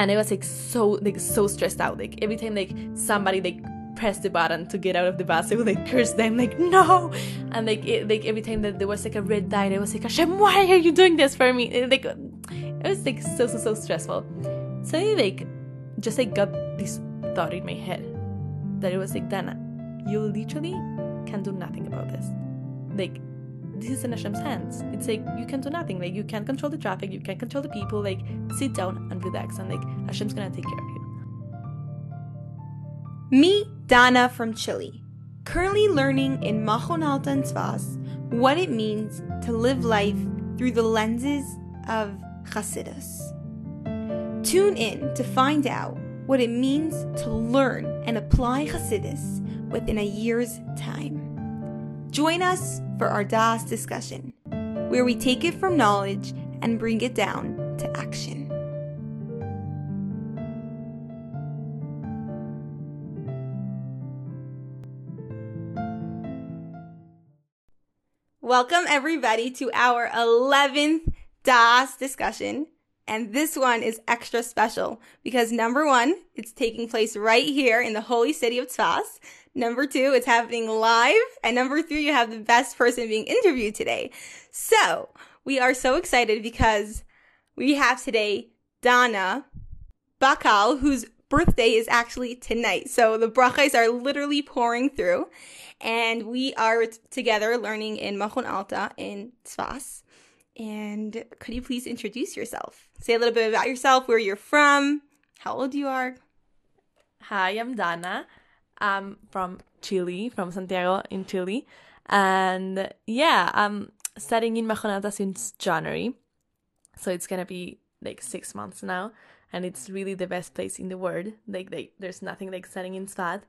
and I was like so like so stressed out. Like every time like somebody like pressed the button to get out of the bus, I would like curse them like no, and like it, like every time that there was like a red light, I was like Hashem, why are you doing this for me? And, like it was like so so so stressful. So I like just like got this thought in my head that it was like Dana, you literally can do nothing about this. Like this is in Hashem's hands. It's like you can do nothing. Like you can't control the traffic, you can't control the people. Like sit down and relax, and like Hashem's gonna take care of you. Me, Dana from Chile, currently learning in Machon Alta and Tzfas what it means to live life through the lenses of Chassidus. Tune in to find out what it means to learn and apply Chassidus within a year's time. Join us for our DAS discussion, where we take it from knowledge and bring it down to action. Welcome, everybody, to our 11th DAS discussion. And this one is extra special because number one, it's taking place right here in the holy city of Tzfas. Number two, it's happening live. And number three, you have the best person being interviewed today. So we are so excited because we have today Dana Bakal, whose birthday is actually tonight. So the brachas are literally pouring through. And we are t- together learning in Machon Alta in Tzfas. And could you please introduce yourself? Say a little bit about yourself, where you're from, how old you are. Hi, I'm Dana. I'm from Chile, from Santiago in Chile. And yeah, I'm studying in Machon Alta since January. So it's gonna be like six months now. And it's really the best place in the world. Like, like there's nothing like studying in Tzfat.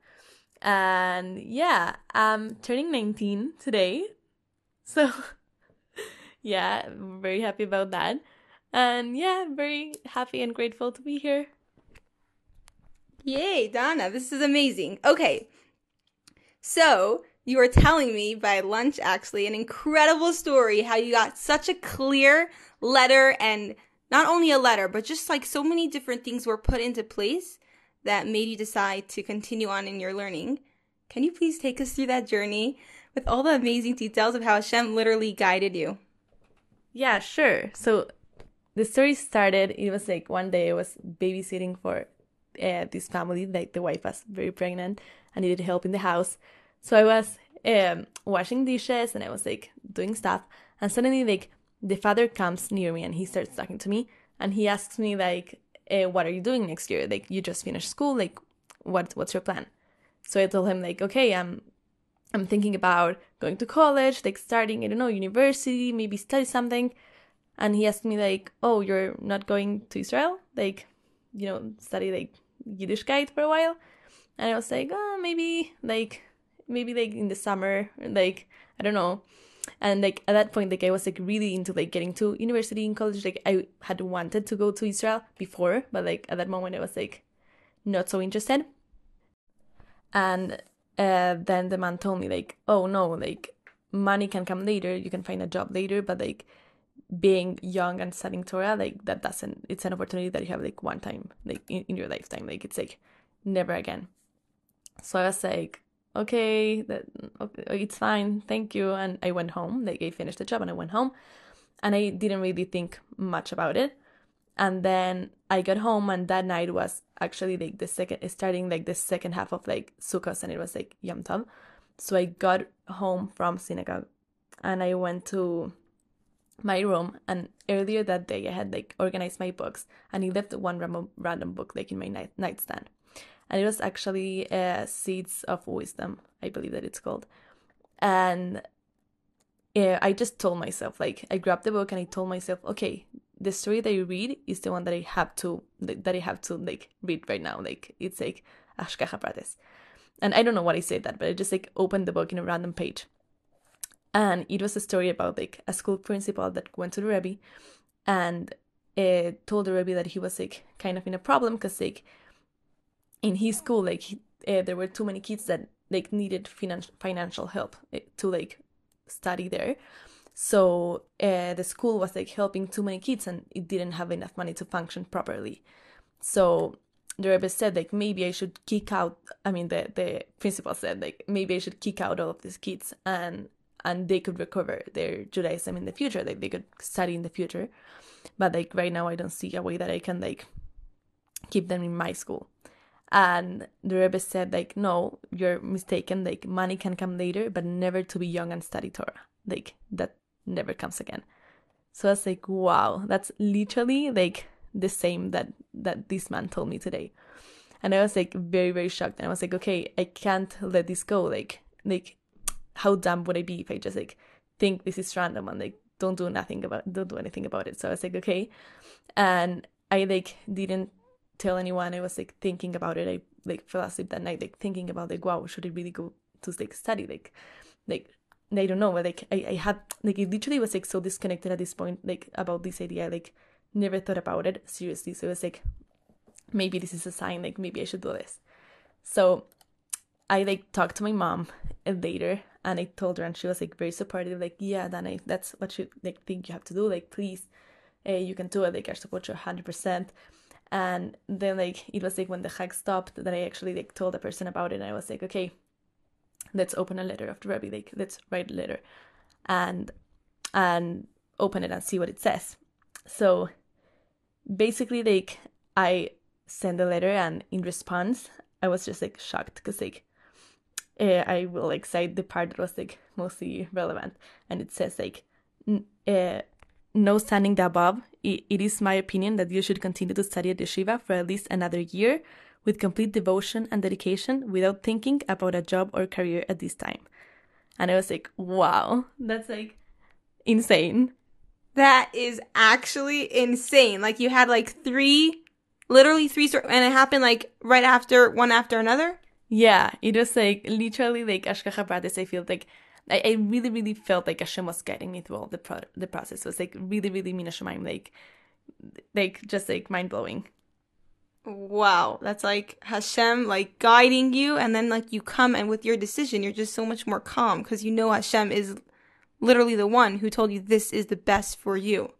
And yeah, I'm turning 19 today. So yeah, very happy about that. And yeah, very happy and grateful to be here. Yay, Dana, this is amazing. Okay. So, you were telling me by lunch actually an incredible story how you got such a clear letter and not only a letter, but just like so many different things were put into place that made you decide to continue on in your learning. Can you please take us through that journey with all the amazing details of how Hashem literally guided you? Yeah, sure. So the story started, it was like one day I was babysitting for uh, this family, like the wife was very pregnant and needed help in the house. So I was um, washing dishes and I was like doing stuff. And suddenly, like, the father comes near me and he starts talking to me and he asks me, like, eh, what are you doing next year? Like, you just finished school. Like, what what's your plan? So I told him, like, okay, I'm I'm thinking about going to college, like starting, I don't know, university, maybe study something. And he asked me like, "Oh, you're not going to Israel? Like, you know, study like Yiddishkeit for a while?" And I was like, "Oh, maybe like maybe like in the summer, like I don't know." And like at that point, like I was like really into like getting to university and college. Like I had wanted to go to Israel before, but like at that moment, I was like not so interested. And uh, then the man told me like, "Oh no, like money can come later. You can find a job later, but like." Being young and studying Torah, like that doesn't, it's an opportunity that you have like one time, like in, in your lifetime. Like it's like never again. So I was like, okay, that okay, it's fine, thank you. And I went home. Like I finished the job and I went home, and I didn't really think much about it. And then I got home, and that night was actually like the second, starting like the second half of like Sukkot, and it was like Yom Tov. So I got home from synagogue, and I went to my room and earlier that day i had like organized my books and he left one random, random book like in my night, nightstand. And it was actually uh, seeds of wisdom i believe that it's called. And uh, i just told myself like i grabbed the book and i told myself okay the story that you read is the one that i have to that i have to like read right now. Like it's like ashkacha pratis and i don't know what i said that but i just like opened the book in a random page and it was a story about like a school principal that went to the Rebbe and uh, told the Rebbe that he was like kind of in a problem because like in his school like he, uh, there were too many kids that like needed finan- financial help uh, to like study there so uh, the school was like helping too many kids and it didn't have enough money to function properly So the Rebbe said like maybe I should kick out. I mean the the principal said like maybe I should kick out all of these kids and and they could recover their Judaism in the future. Like they could study in the future, but like right now I don't see a way that I can like keep them in my school. And the Rebbe said like no, you're mistaken. Like money can come later, but never to be young and study Torah. Like that never comes again. So I was like, wow, that's literally like the same that that this man told me today. And I was like very, very shocked. And I was like, okay, I can't let this go. Like, like how dumb would I be if I just like think this is random and like don't do nothing about don't do anything about it. So I was like, okay. And I like didn't tell anyone. I was like thinking about it. I like fell asleep that night, like thinking about like, wow, should I really go to like study? Like like I don't know, but like I, I had like it literally was like so disconnected at this point, like about this idea. like never thought about it seriously. So it was like maybe this is a sign, like maybe I should do this. So I like talked to my mom later and I told her and she was like very supportive, like, yeah, then I that's what you like think you have to do. Like please, uh, you can do it, like I support you hundred percent. And then like it was like when the hug stopped that I actually like told the person about it and I was like, okay, let's open a letter of the Rebbe, like let's write a letter and and open it and see what it says. So basically like I sent a letter and in response I was just like shocked because like uh, I will like cite the part that was like mostly relevant and it says like uh, no standing above it, is my opinion that you should continue to study at yeshiva for at least another year with complete devotion and dedication without thinking about a job or career at this time and I was like wow that's like insane that is actually insane. Like you had like three, literally three, and it happened like right after one after another. Yeah, it was like literally like Ashkacha Pratis. I feel like I, I really, really felt like Hashem was guiding me through all the pro- the process. It was like really, really mina shemaim, like, like just like mind blowing. Wow, that's like Hashem like guiding you, and then like you come and with your decision, you're just so much more calm because you know Hashem is literally the one who told you this is the best for you.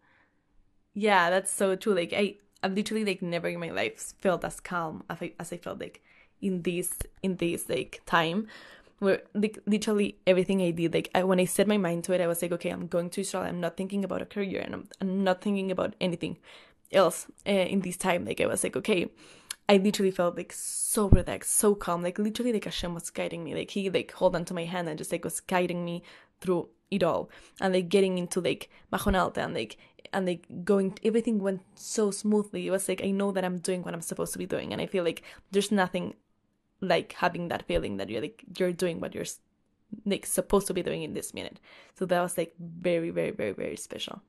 Yeah, that's so true. Like I, I've literally like never in my life felt as calm as I, as I felt like in this in this like time where like literally everything I did like I, when I set my mind to it I was like okay I'm going to Israel I'm not thinking about a career and I'm, I'm not thinking about anything else uh, in this time. Like I was like okay. I literally felt like so relaxed so calm like literally like Hashem was guiding me. Like he like hold onto my hand and just like was guiding me through it all and like getting into like Machon Alta and like and like going everything went so smoothly. It was like i know that i'm doing what i'm supposed to be doing and i feel like there's nothing like having that feeling that you're like you're doing what you're like supposed to be doing in this minute so that was like very very very very special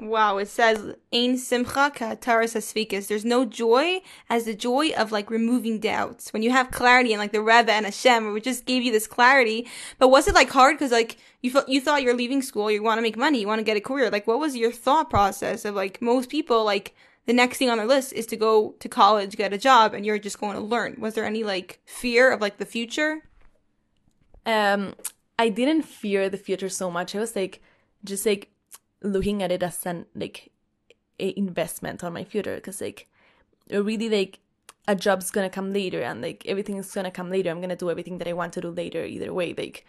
Wow, it says Ein Simcha Kataras Asfikis. There's no joy as the joy of like removing doubts. When you have clarity and like the Rebbe and Hashem, we just gave you this clarity. But was it like hard because like you felt you thought you're leaving school, you want to make money, you want to get a career. Like what was your thought process of like most people like the next thing on their list is to go to college, get a job, and you're just going to learn. Was there any like fear of like the future? Um, I didn't fear the future so much. I was like, just like looking at it as an like a investment on my future because like really like a job's gonna come later and like everything's gonna come later i'm gonna do everything that i want to do later either way like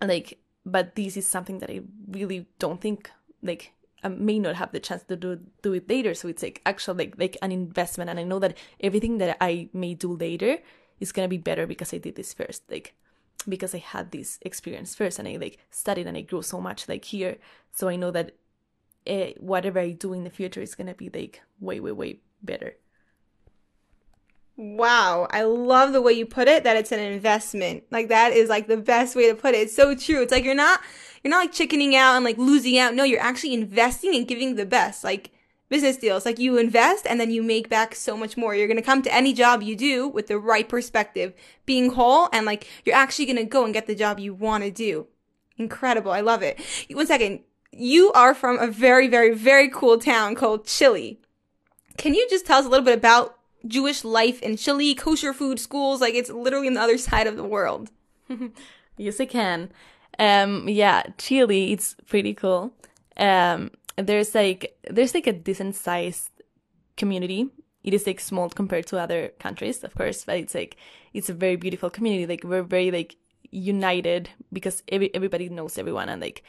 like but this is something that i really don't think like I may not have the chance to do do it later so it's like actually like like an investment and i know that everything that i may do later is gonna be better because i did this first like because I had this experience first and I like studied and I grew so much like here. So I know that uh, whatever I do in the future is gonna be like way, way, way better. Wow, I love the way you put it that it's an investment. Like that is like the best way to put it. It's so true. It's like you're not you're not like chickening out and like losing out. No, you're actually investing and giving the best. Like business deals. Like you invest and then you make back so much more. You're going to come to any job you do with the right perspective, being whole and like you're actually going to go and get the job you want to do. Incredible. I love it. One second. You are from a very, very, very cool town called Chile. Can you just tell us a little bit about Jewish life in Chile, kosher food, schools? Like it's literally on the other side of the world. yes, I can. Um, yeah, Chile, it's pretty cool. Um, there's like there's like a decent sized community. It is like small compared to other countries, of course, but it's like it's a very beautiful community. Like we're very like united because every, everybody knows everyone and like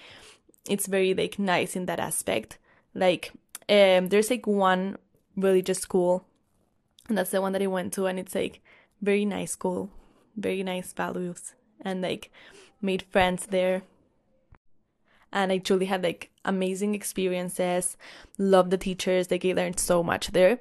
it's very like nice in that aspect. Like um there's like one religious school and that's the one that I went to and it's like very nice school, very nice values and like made friends there. And I truly had like amazing experiences, loved the teachers, like I learned so much there.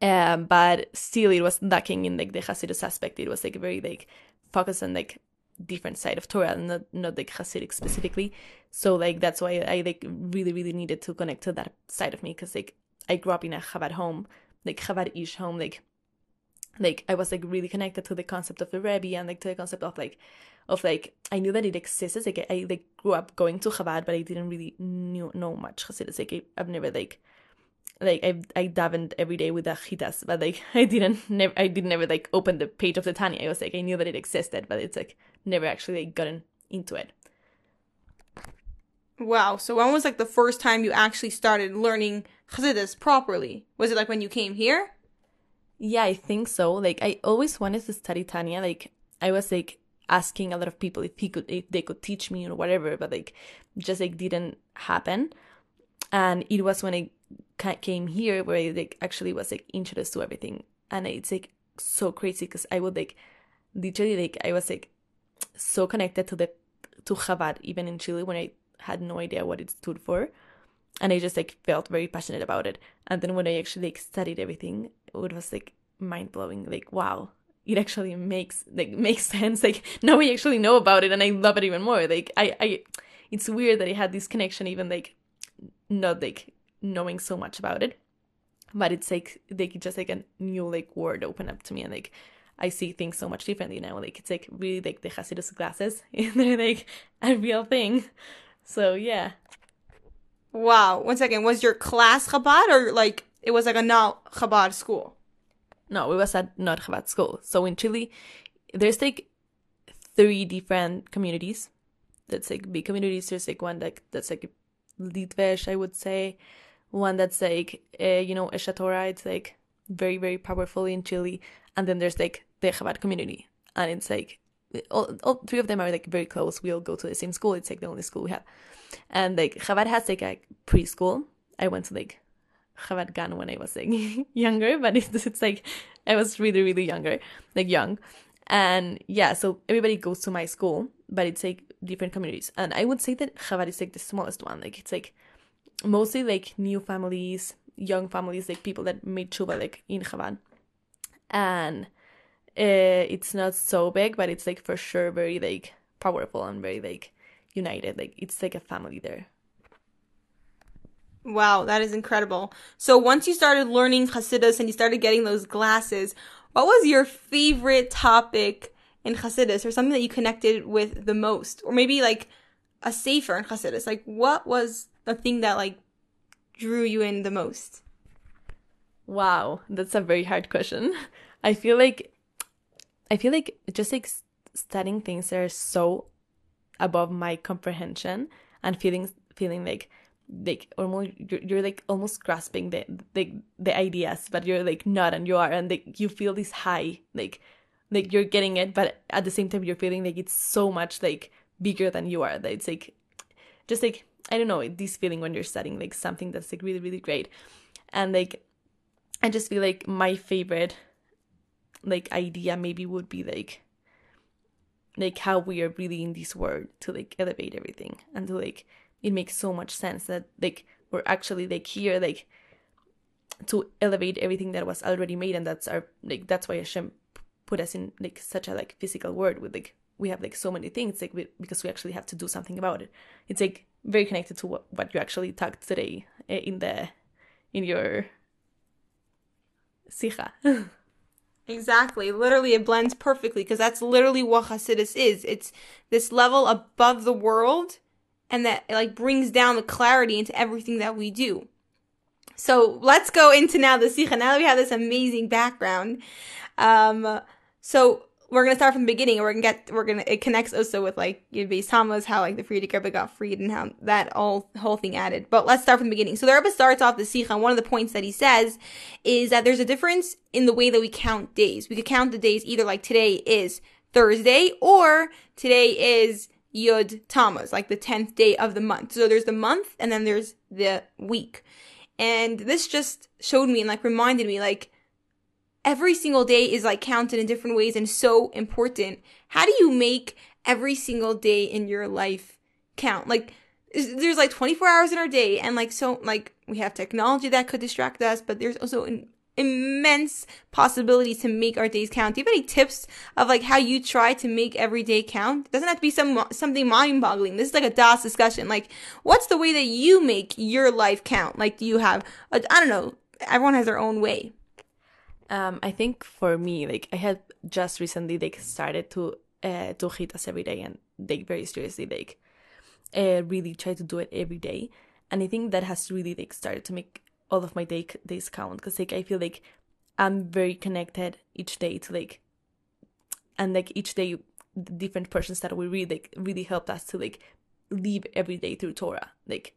Um, but still it was lacking in like the Hasidus aspect. It was like very like focused on like different side of Torah, not not like Hasidic specifically. So like that's why I like really really needed to connect to that side of me because like I grew up in a Chabad home, like Chabad ish home, like like I was like really connected to the concept of the Rebbe and like to the concept of like of like I knew that it exists. Like I, like grew up going to Chabad, but I didn't really knew know much Hasidus. Like I, I've never like like I I davened every day with the chitas, but like I didn't never I didn't never like open the page of the Tanya. I was like I knew that it existed, but it's like never actually like, gotten into it. Wow. So when was like the first time you actually started learning Chassidus properly? Was it like when you came here? Yeah, I think so. Like I always wanted to study Tanya. Like I was like asking a lot of people if he could if they could teach me or whatever, but like just like didn't happen. And it was when I came here where I like actually was like introduced to everything, and it's like so crazy because I would like literally like I was like so connected to the to Chabad even in Chile when I had no idea what it stood for and I just like felt very passionate about it. And then when I actually like studied everything, it was like mind blowing. Like wow, it actually makes like makes sense. Like now we actually know about it, and I love it even more. Like I, I, it's weird that I had this connection, even like not like knowing so much about it, but it's like like just like a new like word open up to me, and like I see things so much differently now. Like it's like really like the Hasidus glasses, they're like a real thing. So yeah. Wow. One second. Was your class Chabad or like it was like a not Chabad school? No, it was at not Chabad school. So in Chile, there's like three different communities. That's like big communities. There's like one like that's like Litvish, I would say. One that's like uh, you know Aish HaTorah. It's like very very powerful in Chile. And then there's like the Chabad community, and it's like all, all three of them are like very close. We all go to the same school. It's like the only school we have. And like Chabad has like a preschool. I went to like Chabad Gan when I was like younger, but it's, it's like I was really really younger, like young. And yeah, so everybody goes to my school, but it's like different communities. And I would say that Chabad is like the smallest one. Like it's like mostly like new families, young families, like people that made tshuva like in Chabad. And uh, it's not so big, but it's like for sure very like powerful and very like united. Like it's like a family there. Wow, that is incredible. So once you started learning Hasidus and you started getting those glasses, what was your favorite topic in Hasidus or something that you connected with the most? Or maybe like a safer in Hasidus? Like what was the thing that like drew you in the most? Wow, that's a very hard question. I feel like I feel like just like studying things that are so above my comprehension and feeling feeling like like almost you're, you're like almost grasping the, the the ideas but you're like not and you are and like you feel this high like like you're getting it but at the same time you're feeling like it's so much like bigger than you are that it's like just like i don't know this feeling when you're studying like something that's like really really great. And like i just feel like my favorite like idea maybe would be like like how we are really in this world to like elevate everything and to like it makes so much sense that like we're actually like here like to elevate everything that was already made and that's our like that's why Hashem put us in like such a like physical world with like we have like so many things like we, because we actually have to do something about it it's like very connected to what, what you actually talked today eh, in the in your sicha Exactly. Literally, it blends perfectly because that's literally what Hasidus is. It's this level above the world and that it like brings down the clarity into everything that we do. So let's go into now the Sikha. Now that we have this amazing background. Um, so we're gonna start from the beginning, and we're gonna get we're gonna it connects also with like Beis Tammuz, how like the Rebbe got freed, and how that all whole thing added. But let's start from the beginning. So the Rebbe starts off the Sikha, one of the points that he says is that there's a difference in the way that we count days. We could count the days either like today is Thursday or today is Yud Tammuz, like the 10th day of the month. So there's the month and then there's the week. And this just showed me and like reminded me like every single day is like counted in different ways and so important. How do you make every single day in your life count? Like there's like 24 hours in our day and like so like we have technology that could distract us, but there's also an immense possibilities to make our days count. Do you have any tips of like how you try to make every day count? It doesn't have to be some something mind-boggling. This is like a DAS discussion. Like, what's the way that you make your life count? Like, do you have I don't know. Everyone has their own way. Um, I think for me, like I had just recently like started to uh do chitas every day and like very seriously like uh really try to do it every day. And I think that has really like started to make all of my day days count because like I feel like I'm very connected each day to like and like each day different portions that we read like really helped us to like live every day through Torah. Like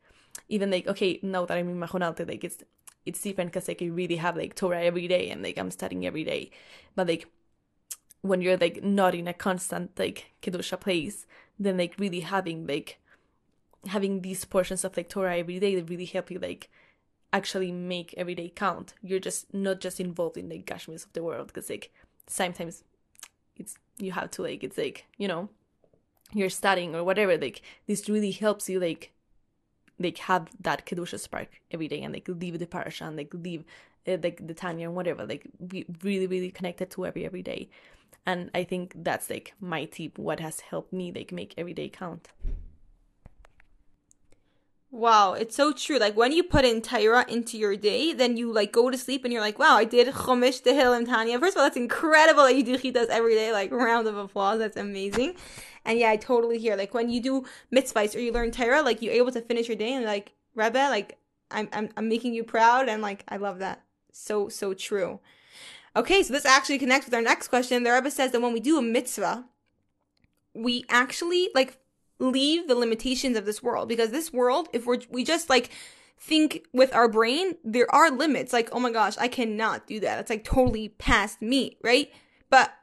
even like okay now that I'm in Machon Alta like it's it's different because like I really have like Torah every day and like I'm studying every day. But like when you're like not in a constant like kedusha place, then like really having like having these portions of like Torah every day that really help you like actually make every day count. You're just not just involved in the gashmis of the world because like sometimes it's you have to like it's like you know you're studying or whatever like this really helps you like like have that kedusha spark every day and like leave the parasha and like leave uh, like the Tanya and whatever like be really really connected to every every day and I think that's like my tip what has helped me like make every day count. Wow, it's so true. Like when you put in Torah into your day, then you like go to sleep and you're like, wow, I did Chumash, Tehillim, Tanya. First of all, that's incredible that you do Chitas every day. Like round of applause. That's amazing. And yeah, I totally hear. Like when you do mitzvahs or you learn Torah, like you're able to finish your day and like, Rebbe, like I'm, I'm, I'm making you proud. And like, I love that. So, so true. Okay, so this actually connects with our next question. The Rebbe says that when we do a mitzvah, we actually like leave the limitations of this world. Because this world if we're we just like think with our brain there are limits. Like oh my gosh i cannot do that. It's like totally past me right? But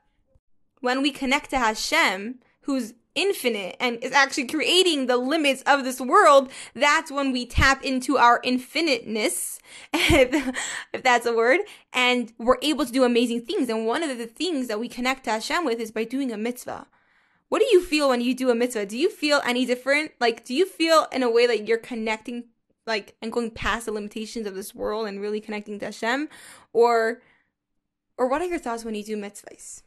when we connect to hashem who's infinite and is actually creating the limits of this world that's when we tap into our infiniteness if, if that's a word and we're able to do amazing things. And one of the things that we connect to hashem with is by doing a mitzvah what do you feel when you do a mitzvah? Do you feel any different? Like, do you feel in a way that you're connecting, like, and going past the limitations of this world and really connecting to Hashem? Or, or what are your thoughts when you do mitzvahs?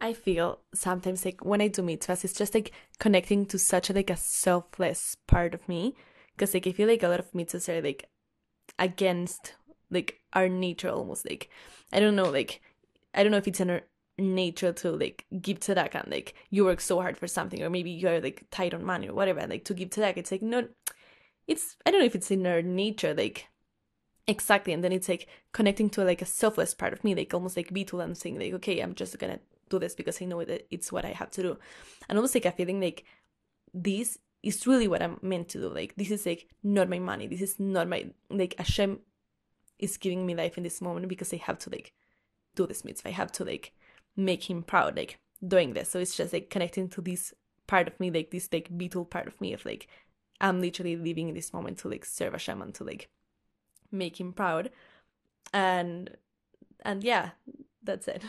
I feel sometimes like when I do mitzvahs, it's just like connecting to such a, like a selfless part of me. Because like I feel like a lot of mitzvahs are like against like our nature almost. Like I don't know, like I don't know if it's our nature to like give tzedakah and like you work so hard for something or maybe you're like tight on money or whatever and like to give tzedakah it's like no it's i don't know if it's in our nature like exactly and then it's like connecting to like a selfless part of me like almost like bitul and saying like okay i'm just gonna do this because i know that it's what i have to do. And almost like a feeling like this is really what i'm meant to do like this is like not my money this is not my like hashem is giving me life in this moment because i have to like do this mitzvah i have to like make him proud like doing this. So it's just like connecting to this part of me like this like bitul part of me of like i'm literally living in this moment to like serve Hashem and to like make him proud. And and yeah that's it.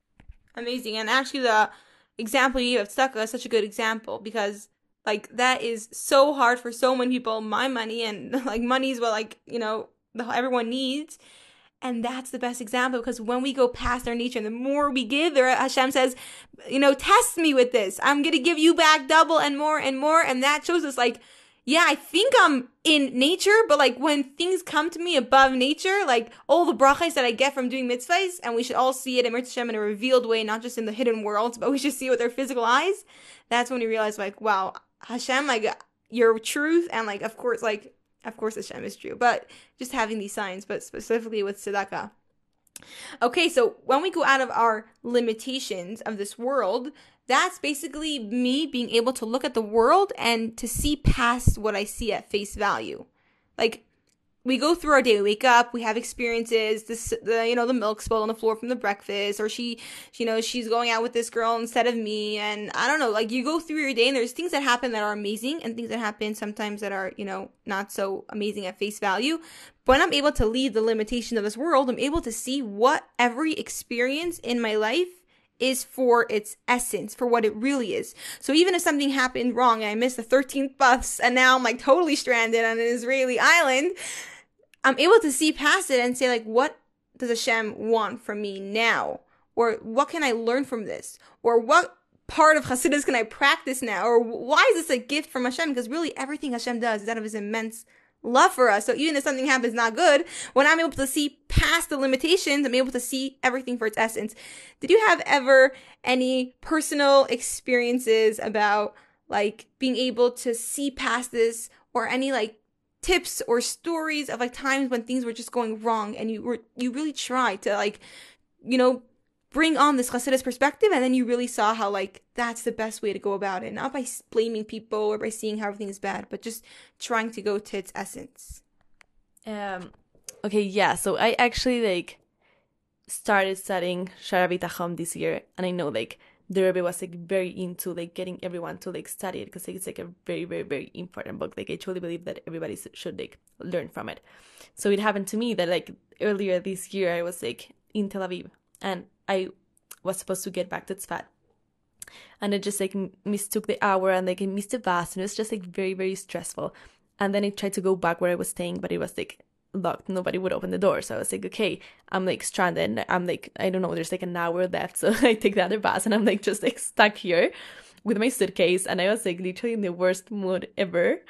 Amazing. And actually the example you have stuck is such a good example because like that is so hard for so many people my money and like money is what like you know everyone needs and that's the best example because when we go past our nature, and the more we give, there Hashem says, you know, test me with this. I'm gonna give you back double and more and more. And that shows us like, yeah, I think I'm in nature, but like when things come to me above nature, like all the brachas that I get from doing mitzvahs, and we should all see it in Hashem in a revealed way, not just in the hidden worlds, but we should see it with our physical eyes. That's when we realize like, wow, Hashem, like your truth, and like of course, like of course Hashem is true, but just having these signs, but specifically with tzedakah. Okay, so when we go out of our limitations of this world, that's basically me being able to look at the world and to see past what I see at face value. Like we go through our day. We wake up, we have experiences. This, the you know, the milk spilled on the floor from the breakfast, or she, you know, she's going out with this girl instead of me, and I don't know. Like you go through your day, and there's things that happen that are amazing, and things that happen sometimes that are, you know, not so amazing at face value. But when I'm able to leave the limitation of this world, I'm able to see what every experience in my life is for its essence, for what it really is. So even if something happened wrong and I missed the 13th bus and now I'm like totally stranded on an Israeli island, I'm able to see past it and say like, what does Hashem want from me now? Or what can I learn from this? Or what part of Hasidus can I practice now? Or why is this a gift from Hashem? Because really everything Hashem does is out of his immense love for us. So even if something happens not good, when I'm able to see past the limitations, I'm able to see everything for its essence. Did you have ever any personal experiences about like being able to see past this or any like tips or stories of like times when things were just going wrong and you were you really tried to like you know bring on this Hasidus perspective, and then you really saw how like that's the best way to go about it, not by blaming people or by seeing how everything is bad, but just trying to go to its essence. Um. Okay. Yeah. So I actually like started studying Shara Bitachon this year, and I know like the Rebbe was like very into like getting everyone to like study it because like, it's like a very very very important book. Like I truly believe that everybody should like learn from it. So it happened to me that like earlier this year I was like in Tel Aviv and I was supposed to get back to Tzfat. And I just like mistook the hour and like I missed the bus and it was just like very, very stressful. And then I tried to go back where I was staying, but it was like locked. Nobody would open the door. So I was like, okay, I'm like stranded. I'm like, I don't know, there's like an hour left. So I take the other bus and I'm like just like stuck here with my suitcase. And I was like literally in the worst mood ever.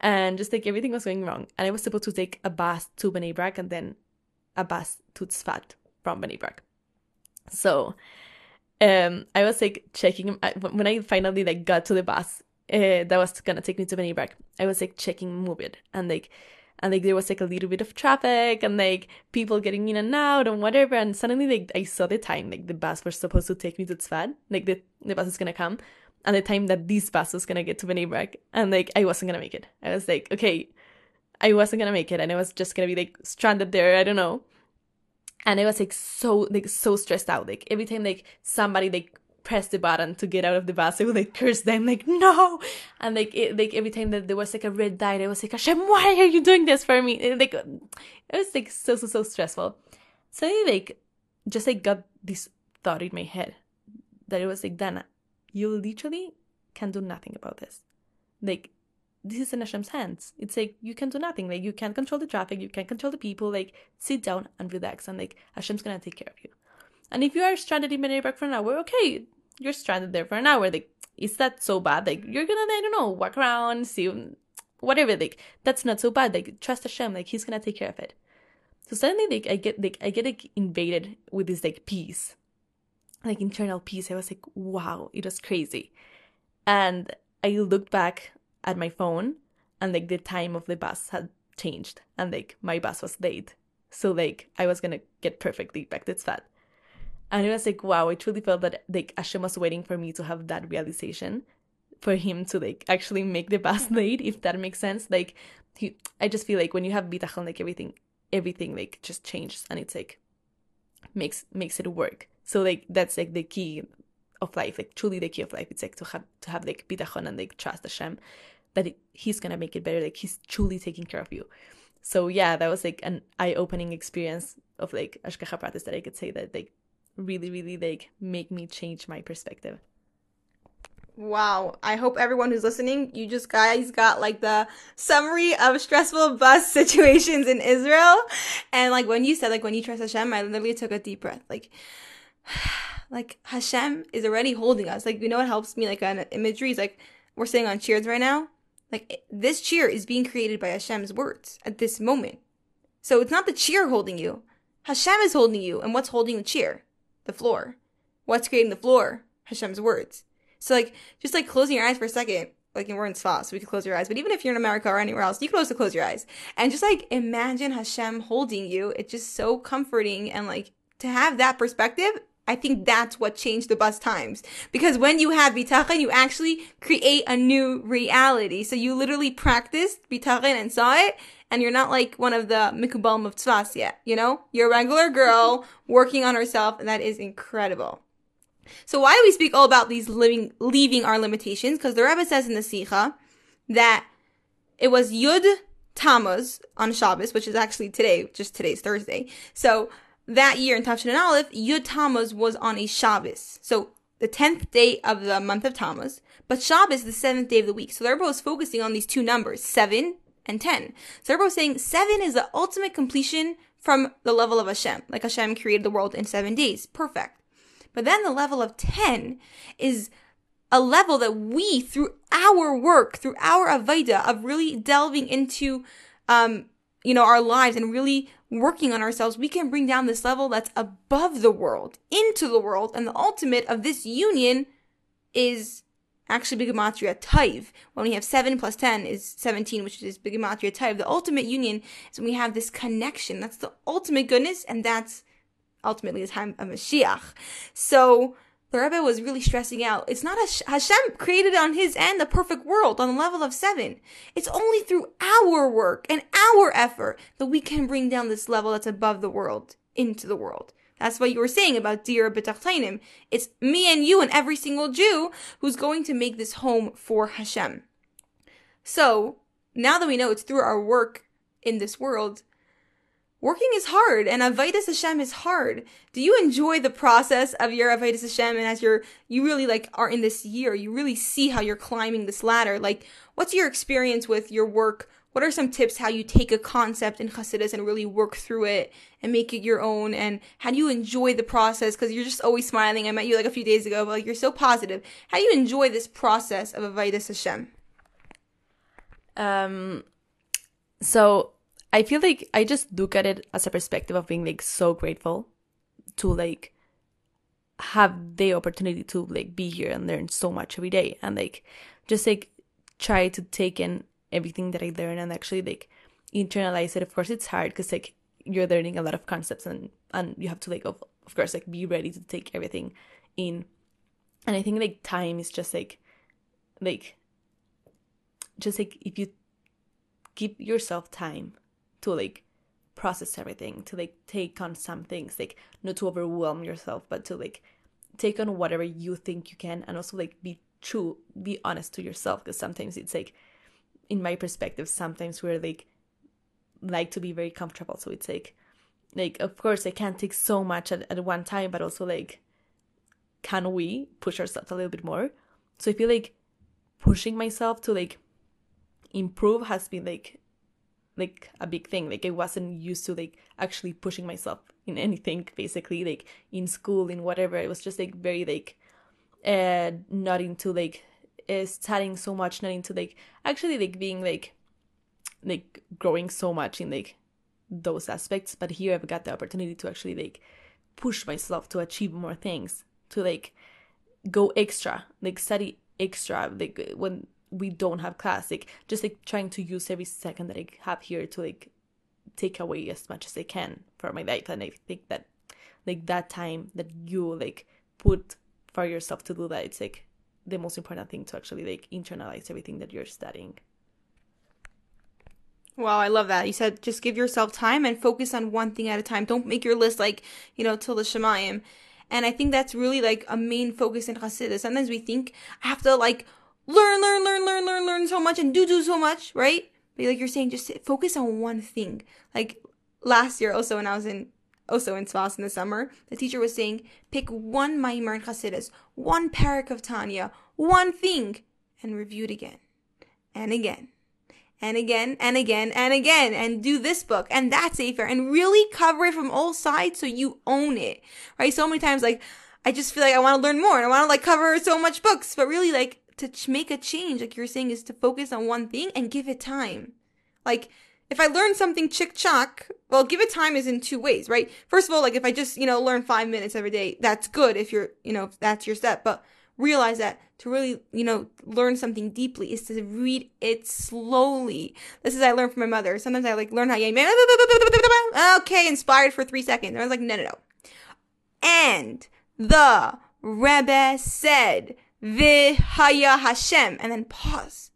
And just like everything was going wrong. And I was supposed to take a bus to Bnei Brak and then a bus to Tzfat from Bnei Brak. So um, I was like checking when I finally like got to the bus uh, that was gonna take me to Brak. I was like checking Moovit and like and like there was like a little bit of traffic and like people getting in and out and whatever and suddenly like I saw the time like the bus was supposed to take me to Tzfat like the the bus is gonna come and the time that this bus was gonna get to Brak and like I wasn't gonna make it. I was like okay I wasn't gonna make it and I was just gonna be like stranded there. I don't know and I was like so like so stressed out. Like every time like somebody like pressed the button to get out of the bus, I would like curse them like no, and like it, like every time that there was like a red light, I was like Hashem, why are you doing this for me? And, like it was like so so so stressful. So I like just like got this thought in my head that it was like Dana, you literally can do nothing about this. Like this is in Hashem's hands. It's like you can do nothing. Like you can't control the traffic, you can't control the people. Like sit down and relax, and like Hashem's gonna take care of you. And if you are stranded in Bnei Brak for an hour, okay, you're stranded there for an hour. Like is that so bad? Like you're gonna, I don't know, walk around, see whatever. Like that's not so bad. Like trust Hashem. Like He's gonna take care of it. So suddenly, like I get like I get like invaded with this like peace, like internal peace. I was like, wow, it was crazy, and I looked back at my phone and like the time of the bus had changed and like my bus was late. So like I was gonna get perfectly back to Tzfat. And it was like, wow, I truly felt that like Hashem was waiting for me to have that realization for him to like actually make the bus late, if that makes sense. Like he, I just feel like when you have bitachon, like everything everything like just changes and it's like makes makes it work. So like that's like the key of life, like truly the key of life. It's like to have to have like bitachon and like trust Hashem that it, he's gonna make it better. Like he's truly taking care of you. So yeah, that was like an eye-opening experience of like ashgacha pratis that I could say that like really, really like make me change my perspective. Wow. I hope everyone who's listening, you just guys got like the summary of stressful bus situations in Israel. And like when you said, like when you trust Hashem, I literally took a deep breath. Like, like Hashem is already holding us. Like, you know what helps me? Like an imagery is like we're sitting on chairs right now. Like this chair is being created by Hashem's words at this moment. So it's not the chair holding you. Hashem is holding you. And what's holding the chair? The floor. What's creating the floor? Hashem's words. So like just like closing your eyes for a second like we're in Tzfas, so we can close your eyes. But even if you're in America or anywhere else, you can also close your eyes and just like imagine Hashem holding you. It's just so comforting and like to have that perspective. I think that's what changed the bus times because when you have bitachon, you actually create a new reality. So you literally practiced bitachon and saw it, and you're not like one of the mikubal of Tzfas yet. You know, you're a regular girl working on herself, and that is incredible. So why do we speak all about these living, leaving our limitations? Because the Rebbe says in the Sikha that it was Yud Tammuz on Shabbos, which is actually today, just today's Thursday. So that year in Tafshin and Aleph, Yud Tammuz was on a Shabbos. So the 10th day of the month of Tammuz, but Shabbos is the seventh day of the week. So the Rebbe was focusing on these two numbers, 7 and 10. So the Rebbe was saying 7 is the ultimate completion from the level of Hashem. Like Hashem created the world in seven days. Perfect. But then the level of 10 is a level that we, through our work, through our Avaida of really delving into, um, you know, our lives and really working on ourselves, we can bring down this level that's above the world, into the world. And the ultimate of this union is actually Bigamatria Taiv. When we have 7 plus 10 is 17, which is Bigamatria Taiv. The ultimate union is when we have this connection. That's the ultimate goodness, and that's ultimately the time of Mashiach. So the Rebbe was really stressing out. It's not Hashem created on his end the perfect world on the level of seven. It's only through our work and our effort that we can bring down this level that's above the world into the world. That's what you were saying about Dira B'Tachtonim. It's me and you and every single Jew who's going to make this home for Hashem. So, now that we know it's through our work in this world, working is hard and Avodas Hashem is hard. Do you enjoy the process of your Avodas Hashem and as you're, you really like are in this year, you really see how you're climbing this ladder? Like, what's your experience with your work? What are some tips how you take a concept in Hasidus and really work through it and make it your own? And how do you enjoy the process? Cause you're just always smiling. I met you like a few days ago, but like you're so positive. How do you enjoy this process of Avodas Hashem? Um, so I feel like I just look at it as a perspective of being like so grateful to like have the opportunity to like be here and learn so much every day and like just like try to take in everything that I learn and actually like internalize it. Of course, it's hard because like you're learning a lot of concepts and and you have to like of, of course like be ready to take everything in. And I think like time is just like like just like if you give yourself time to like process everything, to like take on some things, like not to overwhelm yourself, but to like take on whatever you think you can and also like be true, be honest to yourself. Because sometimes it's like, in my perspective, sometimes we're like, like to be very comfortable. So it's like, like, of course, I can't take so much at, at one time, but also like, can we push ourselves a little bit more? So I feel like pushing myself to like improve has been like like a big thing. Like i wasn't used to like actually pushing myself in anything basically like in school in whatever. It was just like very like uh not into like uh, studying so much not into like actually like being like like growing so much in like those aspects. But here i've got the opportunity to actually like push myself to achieve more things to like go extra like study extra like when we don't have class like just like trying to use every second that i have here to like take away as much as i can for my life and i think that like that time that you like put for yourself to do that it's like the most important thing to actually like internalize everything that you're studying Wow, I love that. You said just give yourself time and focus on one thing at a time. Don't make your list like, you know, till the Shemayim. And I think that's really like a main focus in Chassidus. Sometimes we think I have to like learn, learn, learn, learn, learn, learn so much and do do so much, right? But like you're saying, just focus on one thing. Like last year, also when I was in also in Tzfas in the summer, the teacher was saying, pick one Maimer in Chassidus, one parak of Tanya, one thing, and review it again, and again, and again, and again, and again, and do this book and that Sefer, and really cover it from all sides so you own it, right? So many times, like, I just feel like I want to learn more and I want to like cover so much books, but really, like, to make a change, like you're saying, is to focus on one thing and give it time. Like, if I learn something chick chock, well, give it time is in two ways, right? First of all, like if I just, you know, learn five minutes every day, that's good if you're, you know, that's your step. But realize that to really, you know, learn something deeply is to read it slowly. This is I learned from my mother. Sometimes I like learn how you okay, inspired for three seconds. I was like, no, no, no. And the Rebbe said, Vihaya Hashem, and then pause.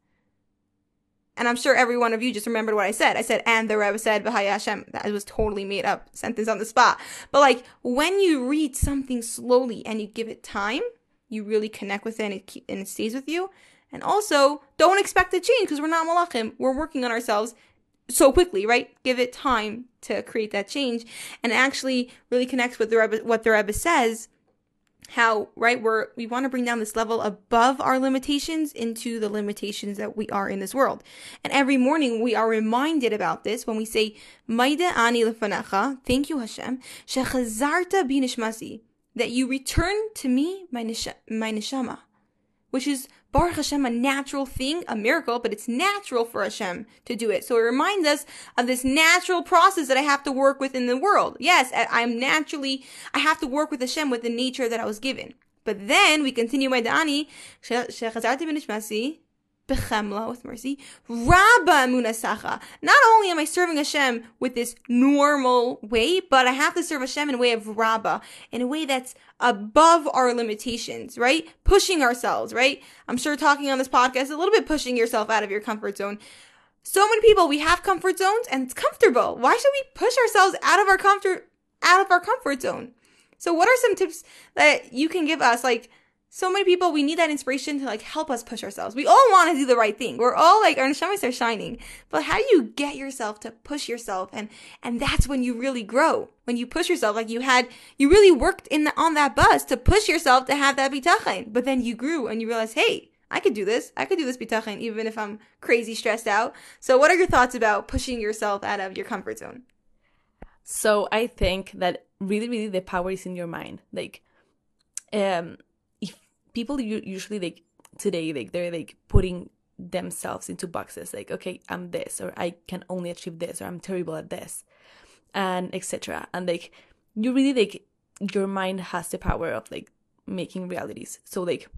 And I'm sure every one of you just remembered what I said. I said, and the Rebbe said, V'haya Hashem. That was totally made up sentence on the spot. But like, when you read something slowly and you give it time, you really connect with it and it, keep, and it stays with you. And also, don't expect to change because we're not malachim. We're working on ourselves so quickly, right? Give it time to create that change. And actually really connects with the Rebbe, what the Rebbe says how right we're we want to bring down this level above our limitations into the limitations that we are in this world. And every morning we are reminded about this when we say maida ani lefanecha thank you hashem shechazarta binishmasi that you return to me my, nish- my neshama which is Baruch Hashem, a natural thing, a miracle, but it's natural for Hashem to do it. So it reminds us of this natural process that I have to work with in the world. Yes, I'm naturally, I have to work with Hashem with the nature that I was given. But then we continue by Da'ani, bechemla, with mercy, rabba munasacha. Not only am I serving Hashem with this normal way, but I have to serve Hashem in a way of rabba, in a way that's above our limitations, right? Pushing ourselves, right? I'm sure talking on this podcast, a little bit pushing yourself out of your comfort zone. So many people, we have comfort zones and it's comfortable. Why should we push ourselves out of our comfort, out of our comfort zone? So what are some tips that you can give us? Like, so many people, we need that inspiration to like help us push ourselves. We all want to do the right thing. We're all like, our neshamas are shining. But how do you get yourself to push yourself? And, and that's when you really grow. When you push yourself, like you had, you really worked in the, on that bus to push yourself to have that bitachon. But then you grew and you realize, hey, I could do this. I could do this bitachon even if I'm crazy stressed out. So what are your thoughts about pushing yourself out of your comfort zone? So I think that really, really the power is in your mind. Like, um, people usually like today like they're like putting themselves into boxes like okay i'm this or i can only achieve this or i'm terrible at this and etc and like you really like your mind has the power of like making realities. So like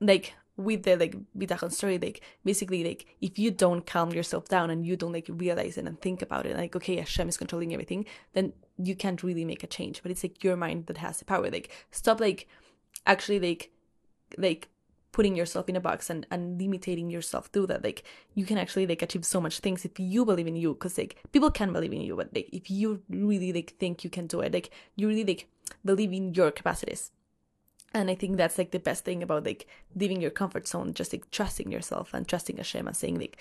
like with the like bitachon story like basically like if you don't calm yourself down and you don't like realize it and think about it like okay Hashem is controlling everything then you can't really make a change. But it's like your mind that has the power. Like stop like actually like like putting yourself in a box and, and limiting yourself through that like you can actually like achieve so much things if you believe in you. Because like people can believe in you but like if you really like think you can do it like you really like believe in your capacities. And i think that's like the best thing about like leaving your comfort zone just like trusting yourself and trusting hashem and saying like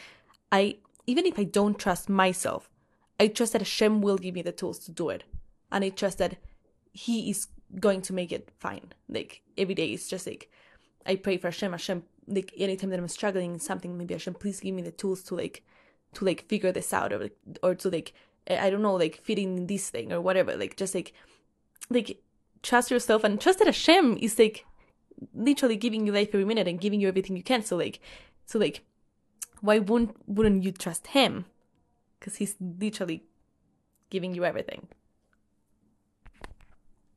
i even if i don't trust myself i trust that hashem will give me the tools to do it. And i trust that he is going to make it fine. Like every day, it's just like I pray for Hashem. Hashem, like anytime that I'm struggling in something, maybe Hashem, please give me the tools to like to like figure this out, or or to like I don't know, like fitting in this thing or whatever. Like just like like trust yourself and trust that Hashem is like literally giving you life every minute and giving you everything you can. So like so like why wouldn't wouldn't you trust Him? Because He's literally giving you everything.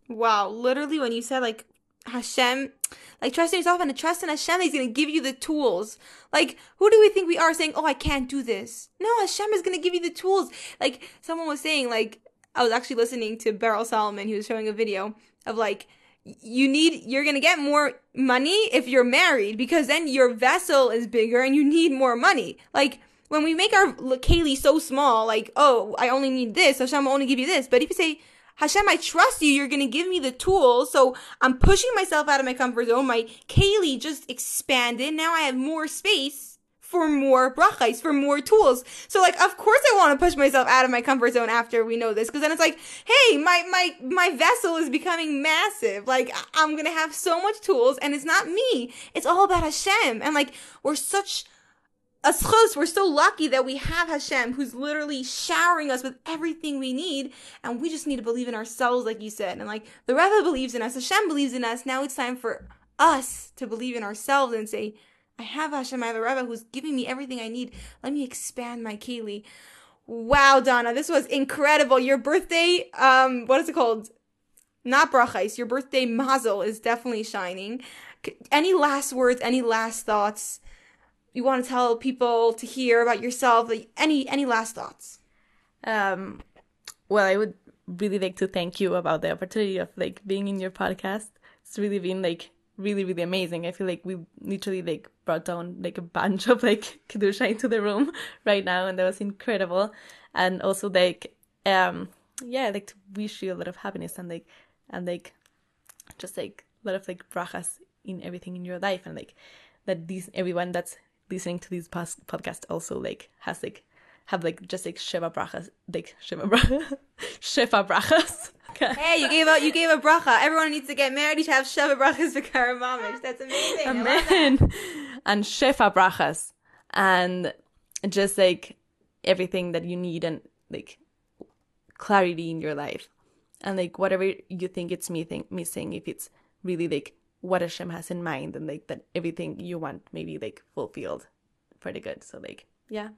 Wow, literally when you said like Hashem, like trusting yourself and trust in Hashem, He's gonna give you the tools. Like, who do we think we are saying, "Oh, I can't do this"? No, Hashem is gonna give you the tools. Like someone was saying, like I was actually listening to Beryl Solomon. He was showing a video of like you need you're gonna get more money if you're married because then your vessel is bigger and you need more money. Like when we make our keli so small, like oh, I only need this, Hashem will only give you this. But if you say Hashem, I trust you. You're going to give me the tools. So I'm pushing myself out of my comfort zone. My keli just expanded. Now I have more space for more brachais, for more tools. So like, of course I want to push myself out of my comfort zone after we know this. Cause then it's like, hey, my, my, my vessel is becoming massive. Like I'm going to have so much tools and it's not me. It's all about Hashem. And like, we're such, Aschos, we're so lucky that we have Hashem who's literally showering us with everything we need. And we just need to believe in ourselves, like you said. And like the Rebbe believes in us, Hashem believes in us. Now it's time for us to believe in ourselves and say, I have Hashem, I have a Rebbe who's giving me everything I need. Let me expand my keli. Wow, Dana, this was incredible. Your birthday, um, what is it called? Not brachais. Your birthday mazel is definitely shining. Any last words? Any last thoughts? You want to tell people to hear about yourself? Like, any any last thoughts? Um, well, I would really like to thank you about the opportunity of like being in your podcast. It's really been like really really amazing. I feel like we literally like brought down like a bunch of like kedusha into the room right now, and that was incredible. And also like um yeah, I'd like to wish you a lot of happiness and like and like just like a lot of like brachas in everything in your life and like that these everyone that's listening to this podcast also like has like have like just like shiva brachas like shiva brachas shiva brachas okay. Hey, you gave a you gave a bracha. Everyone needs to get married to have sheva brachas for karamamish. That's amazing. Amen. And shefa brachas, and just like everything that you need and like clarity in your life, and like whatever you think it's missing, if it's really like what Hashem has in mind, and like that everything you want maybe like fulfilled, pretty good. So like yeah,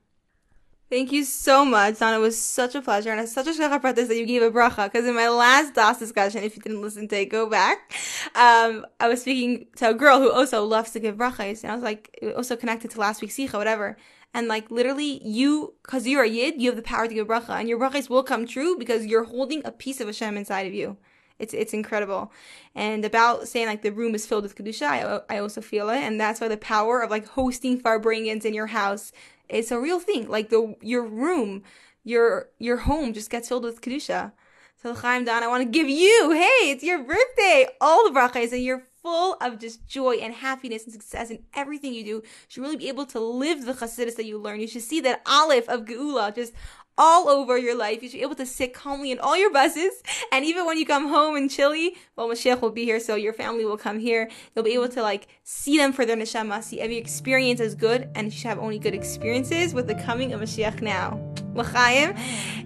Thank you so much, Dana. It was such a pleasure, and it's such a shkach that you gave a bracha. Because in my last Daas discussion, if you didn't listen to it, go back. Um, I was speaking to a girl who also loves to give brachas, and I was like, also connected to last week's sicha, whatever. And like literally, you, because you're a yid, you have the power to give bracha, and your brachas will come true because you're holding a piece of Hashem inside of you. It's it's incredible. And about saying like the room is filled with kedusha, I, I also feel it, and that's why the power of like hosting farbrengens in your house it's a real thing. Like the your room, your your home just gets filled with kedusha. So Chaim Don, I want to give you, hey, it's your birthday, all the brachas, and you're full of just joy and happiness and success in everything you do. You should really be able to live the chassidus that you learn. You should see that aleph of geula just all over your life. You should be able to sit calmly in all your buses. And even when you come home in Chile, well, Mashiach will be here, so your family will come here. You'll be able to like see them for their neshama, see every experience as good, and you should have only good experiences with the coming of Mashiach now. L'chaim.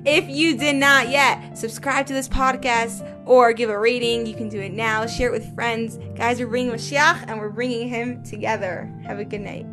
If you did not yet subscribe to this podcast or give a rating, you can do it now. Share it with friends. Guys, we're bringing Mashiach and we're bringing him together. Have a good night.